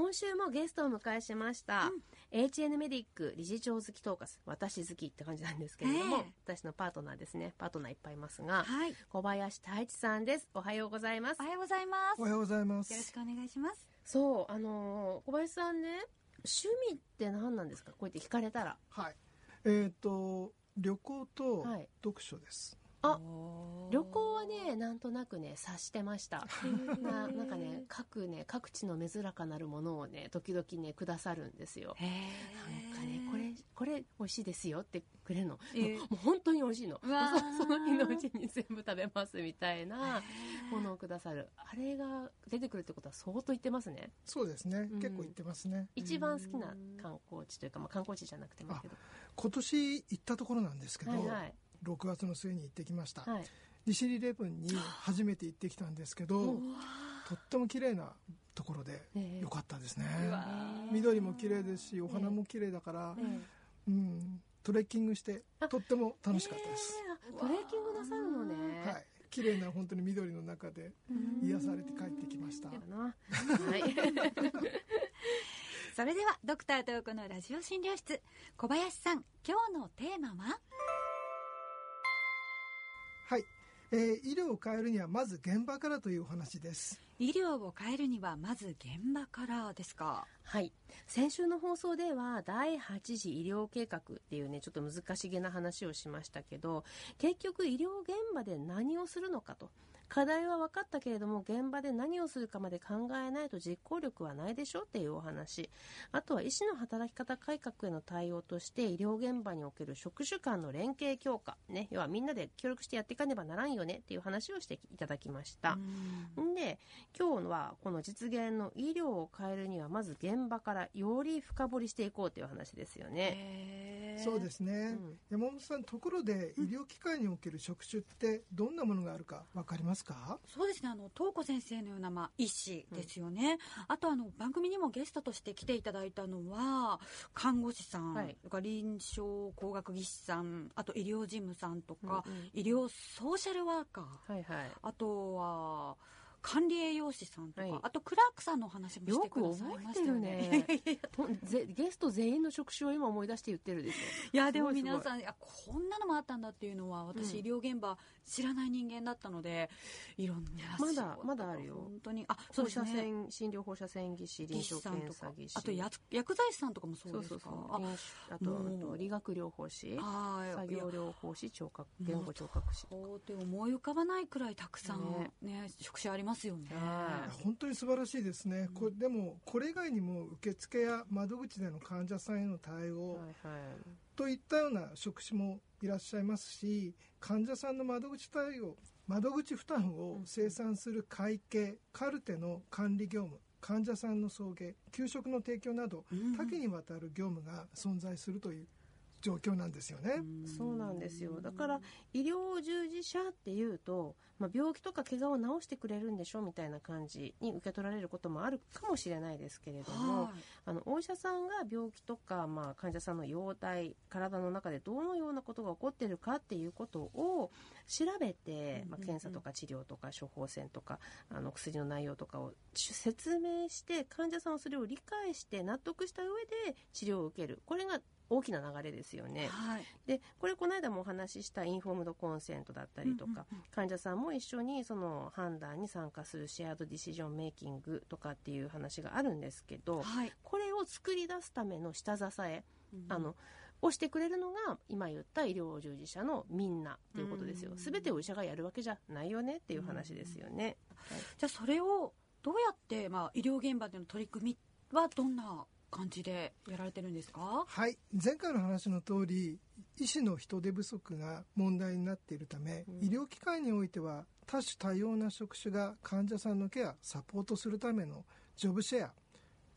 今週もゲストを迎えしました、HN メディック理事長好き統括私好きって感じなんですけれども、ええ私のパートナーですねパートナーいっぱいいますが、はい。小林太一さんですおはようございますおはようございます。おはようございます。よろしくお願いします。そうあのー小林さんね趣味って何なんですか？こうやって聞かれたらはい。えっ、と旅行とはい読書です。あ旅行はねなんとなくね察してました。ななんかね各ね各地の珍かなるものをね時々ねくださるんですよ。へなんかねこれこれ美味しいですよってくれるの、えー。もうもう本当に美味しいの。そその日のうちに全部食べますみたいなものをくださる。あれが出てくるってことは相当言ってますね。そうですね。うん。結構行ってますね。一番好きな観光地というか、まあ、観光地じゃなくてもいいけど。今年行ったところなんですけど、はいはい6月の末に行ってきました。はい利尻レブンに初めて行ってきたんですけど、うんとっても綺麗なところで良かったですね。うわ緑も綺麗ですし、お花も綺麗だから、ええうん、トレッキングしてあとっても楽しかったです。トレーキングなさるのねはい。綺麗な本当に緑の中で癒されて帰ってきました。それでは、ドクタートークのラジオ診療室。小林さん、今日のテーマは？えー医療を変えるにはまず現場からというお話です。医療を変えるにはまず現場からですか？はい先週の放送では第8次医療計画っていうねちょっと難しげな話をしましたけど結局医療現場で何をするのかと課題は分かったけれども現場で何をするかまで考えないと実行力はないでしょっていうお話。あとは医師の働き方改革への対応として医療現場における職種間の連携強化。ね。要はみんなで協力してやっていかねばならんよねっていう話をしていただきました。ん。で今日はこの実現の医療を変えるにはまず現場からより深掘りしていこうという話ですよね。そうですね、うん。山本さんところで医療機関における職種ってどんなものがあるかわかりますか？そうですね。あの、東子先生のような、まあ、医師ですよね。あと、あの、番組にもゲストとして来ていただいたのは、看護師さん、はい。臨床工学技師さん、あと医療事務さんとか、うんうん。医療ソーシャルワーカー、はいはい。あとは、管理栄養士さんとか、はいあとクラークさんのお話もしてくださいましたよね。ね。ほんぜゲスト全員の職種を今思い出して言ってるでし いや、でも皆さん、いや、こんなのもあったんだっていうのは、私、うん医療現場知らない人間だったので、いろんなまだまだあるよ本当に、あ、ょ。そうですね。放射線、診療放射線技師、臨床検査技師。あと薬剤師さんとかもそうですか？あと、理学療法士、はい作業療法士、聴覚、言語聴覚士。こうって思い浮かばないくらいたくさんねね職種ありますよね。はい本当に素晴らしいですね、これでもこれ以外にも受付や窓口での患者さんへの対応、はいはい。といったような職種もいらっしゃいますし患者さんの窓口対応窓口負担を生産する会計カルテの管理業務患者さんの送迎給食の提供などうん。多岐にわたる業務が存在するという状況なんですよね。そうなんですよ。だから医療従事者っていうと、まあ、病気とか怪我を治してくれるんでしょみたいな感じに受け取られることもあるかもしれないですけれども、はい。あのお医者さんが病気とか、まあ、患者さんの容体体の中でどのようなことが起こっているかっていうことを調べて、まあ、検査とか治療とか処方箋とかあの薬の内容とかを説明して患者さんはそれを理解して納得した上で治療を受ける。これが大きな流れですよね。はい。でこれこの間もお話ししたインフォームドコンセントだったりとか、患者さんも一緒にその判断に参加するシェアードディシジョンメイキングとかっていう話があるんですけど、はい。これを作り出すための下支え、あのをしてくれるのが今言った医療従事者のみんなっていうことですよ。すべてを医者がやるわけじゃないよねっていう話ですよね。じゃあそれをどうやってまあ医療現場での取り組みはどんな感じでやられてるんですか？はい前回の話の通り医師の人手不足が問題になっているため、うん医療機関においては多種多様な職種が患者さんのケアサポートするためのジョブシェア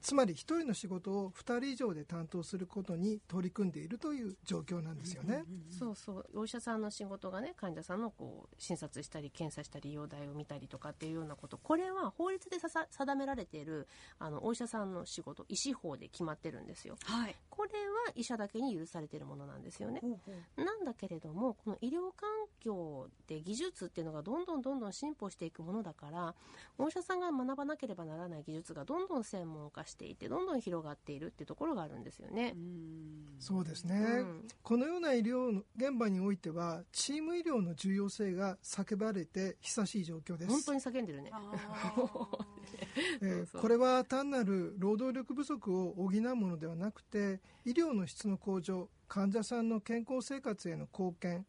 つまり一人の仕事を二人以上で担当することに取り組んでいるという状況なんですよね。そうそう。お医者さんの仕事がね患者さんのこう診察したり検査したり容体を見たりとかっていうようなことこれは法律でささ定められているあのお医者さんの仕事医師法で決まってるんですよ。はい。これは医者だけに許されているものなんですよね。ほうほう。なんだけれどもこの医療環境で技術っていうのがどんどんどんどん進歩していくものだからお医者さんが学ばなければならない技術がどんどん専門化ししていてどんどん広がっているっていうところがあるんですよね。そうですね、うん。このような医療の現場においてはチーム医療の重要性が叫ばれて久しい状況です。本当に叫んでるね。えーそうそう。これは単なる労働力不足を補うものではなくて医療の質の向上患者さんの健康生活への貢献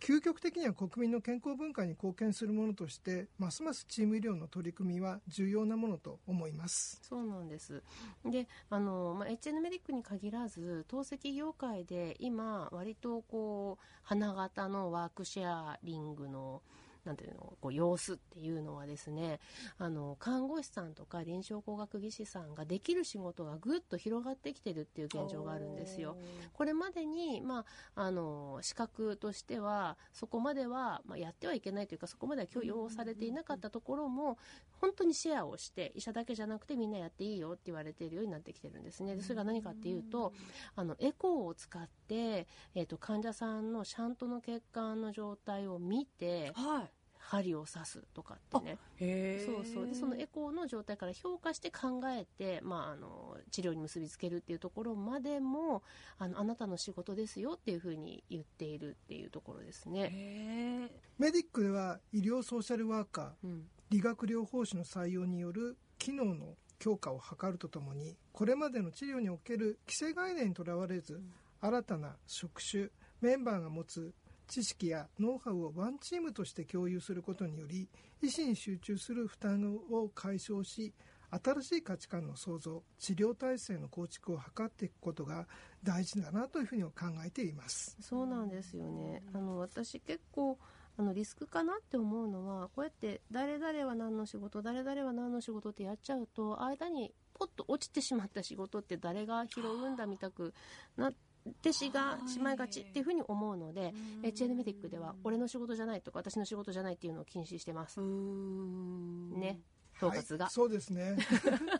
究極的には国民の健康文化に貢献するものとしてますますチーム医療の取り組みは重要なものと思いますそうなんです。で、あの、まあ、HN メディックに限らず、透析業界で今、割とこう、花形のワークシェアリングの、なんていうの、こう、様子っていうのはですね、あの、看護師さんとか臨床工学技師さんができる仕事がぐっと広がってきてるっていう現状があるんですよ。これまでに、まあ、あの資格としてはそこまでは、まあ、やってはいけないというかそこまでは許容されていなかったところも本当にシェアをして医者だけじゃなくてみんなやっていいよって言われているようになってきてるんですね。でそれが何かっていうとあのエコーを使って、えー、と患者さんのシャントの血管の状態を見てはい針を刺すとかってね。へそうそう。でそのエコーの状態から評価して考えて、まあ、あの治療に結びつけるっていうところまでもあのあなたの仕事ですよっていうふうに言っているっていうところですね。メディックでは医療ソーシャルワーカーうん。理学療法士の採用による機能の強化を図るとともにこれまでの治療における既成概念にとらわれず、新たな職種メンバーが持つ知識やノウハウをワンチームとして共有することにより医師に集中する負担を解消し新しい価値観の創造治療体制の構築を図っていくことが大事だなというふうに考えています。そうなんですよね。あの私結構あのリスクかなって思うのはこうやって誰々は何の仕事誰々は何の仕事ってやっちゃうと間にポッと落ちてしまった仕事って誰が拾うんだみたくなってしがしまいがちっていうふうに思うので HN メディックでは俺の仕事じゃないとか私の仕事じゃないっていうのを禁止してます。うー。ん。ね。統括が。はい、。そうですね。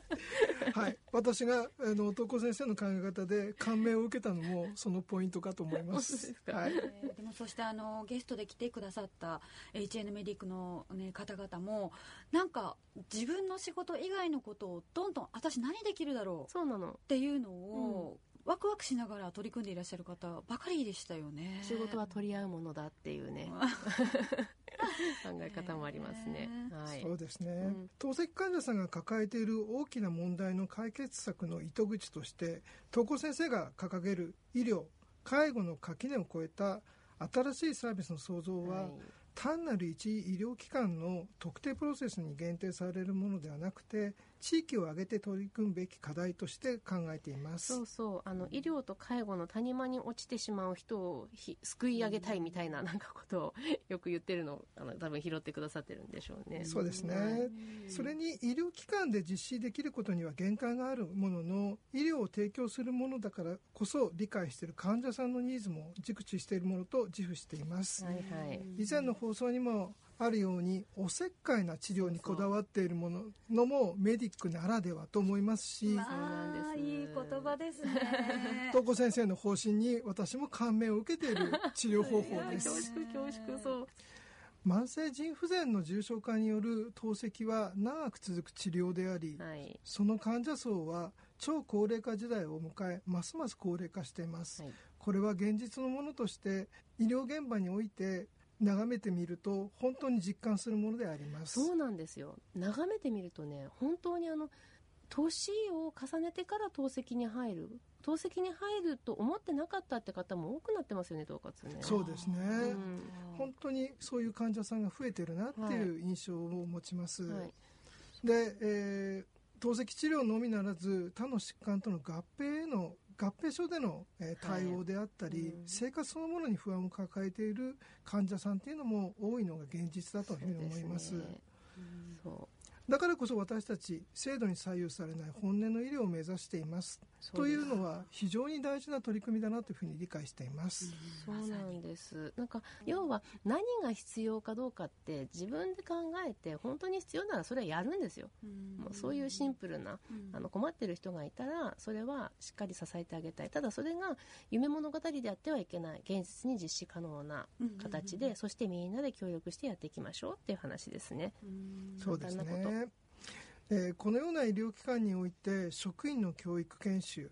はい。私があの男先生の考え方で感銘を受けたのもそのポイントかと思います。はい、えーでもそしてあのゲストで来てくださった HN メディックの、ね、方々もなんか自分の仕事以外のことをどんどん私何できるだろう？そうなの。っていうのを、ワクワクしながら取り組んでいらっしゃる方ばかりでしたよね。仕事は取り合うものだっていうね。考え方もありますね。はい。そうですね、うん。透析患者さんが抱えている大きな問題の解決策の糸口として東子先生が掲げる医療介護の垣根を越えた新しいサービスの創造は、はい単なる一医療機関の特定プロセスに限定されるものではなくて地域を挙げて取り組むべき課題として考えています。そうそう。あの医療と介護の谷間に落ちてしまう人をひ救い上げたいみたいななんかことをよく言ってるのをあの多分拾ってくださってるんでしょうね。そうですね、はいそれに医療機関で実施できることには限界があるものの医療を提供するものだからこそ理解している患者さんのニーズも熟知しているものと自負しています、はいはい。以前の放送にもあるようにおせっかいな治療にこだわっているもののもメディックならではと思いますし、まなんです。あいい言葉ですね。東子先生の方針に私も感銘を受けている治療方法です。恐縮恐縮そう。慢性腎不全の重症化による透析は長く続く治療であり、はい。その患者層は超高齢化時代を迎えますます高齢化しています、はい。これは現実のものとして医療現場において眺めてみると本当に実感するものであります。そうなんですよ。眺めてみるとね本当にあの年を重ねてから透析に入る。透析に入ると思ってなかったって方も多くなってますよね統括ね。そうですね、うん。本当にそういう患者さんが増えてるなっていう印象を持ちます、はい。で、えー透析治療のみならず他の疾患との合併への合併症での、えー対応であったり、はいうん。生活そのものに不安を抱えている患者さんっていうのも多いのが現実だというふうに思います。そうですね。そうだからこそ私たち制度に左右されない本音の医療を目指しています。というのは非常に大事な取り組みだなというふうに理解しています、そうなんです。なんか要は何が必要かどうかって自分で考えて本当に必要ならそれはやるんですよ。もうそういうシンプルなあの困ってる人がいたらそれはしっかり支えてあげたい。ただそれが夢物語であってはいけない。現実に実施可能な形で、そしてみんなで協力してやっていきましょうっていう話ですね。そうです簡単なこねえーこのような医療機関において職員の教育研修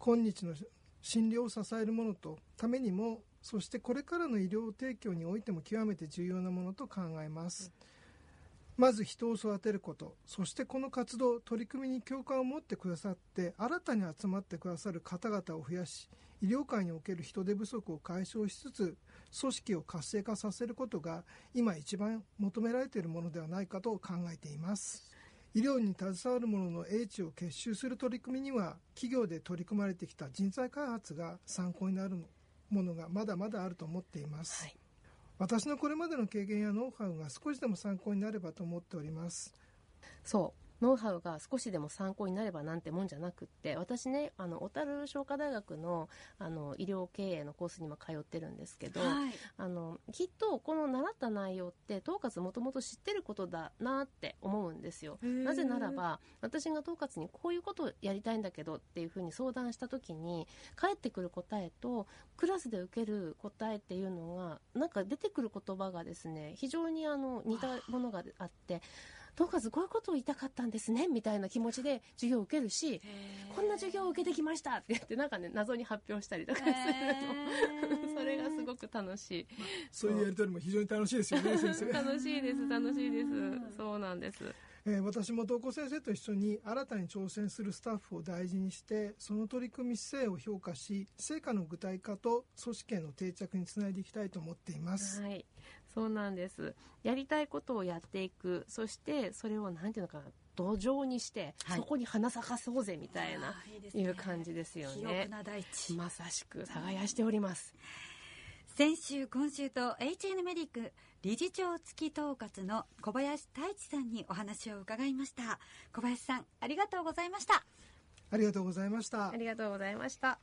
今日の診療を支えるものとためにもそしてこれからの医療提供においても極めて重要なものと考えます、まず人を育てることそしてこの活動取り組みに共感を持ってくださって新たに集まってくださる方々を増やし医療界における人手不足を解消しつつ組織を活性化させることが今一番求められているものではないかと考えています。医療に携わる者の英知を結集する取り組みには企業で取り組まれてきた人材開発が参考になるものがまだまだあると思っています、はい。私のこれまでの経験やノウハウが少しでも参考になればと思っております。そうノウハウが少しでも参考になればなんてもんじゃなくって私ねあの小樽商科大学のあの医療経営のコースにも通ってるんですけど、はいあのきっとこの習った内容って統括もともと知ってることだなって思うんですよ。なぜならば私が統括にこういうことをやりたいんだけどっていうふうに相談した時に返ってくる答えとクラスで受ける答えっていうのがなんか出てくる言葉がですね非常にあの似たものがあって統括こういうことを言いたかったんですねみたいな気持ちで授業を受けるしこんな授業を受けてきましたって言ってなんかね謎に発表したりとかするの、それがすごく楽しい。そういうやり取りも非常に楽しいですよね先生。楽しいです楽しいです。そうなんです。えー私も東子先生と一緒に新たに挑戦するスタッフを大事にしてその取り組み姿勢を評価し成果の具体化と組織への定着につないでいきたいと思っています、はい、そうなんです。やりたいことをやっていく、そしてそれをなんていうのかな、土壌にして、はいそこに花咲かそうぜみたいな、いう感じですよね肥沃。な大地まさしく耕しております。先週今週と HN メディック理事長付き統括の小林太一さんにお話を伺いました小林さんありがとうございましたありがとうございましたありがとうございました。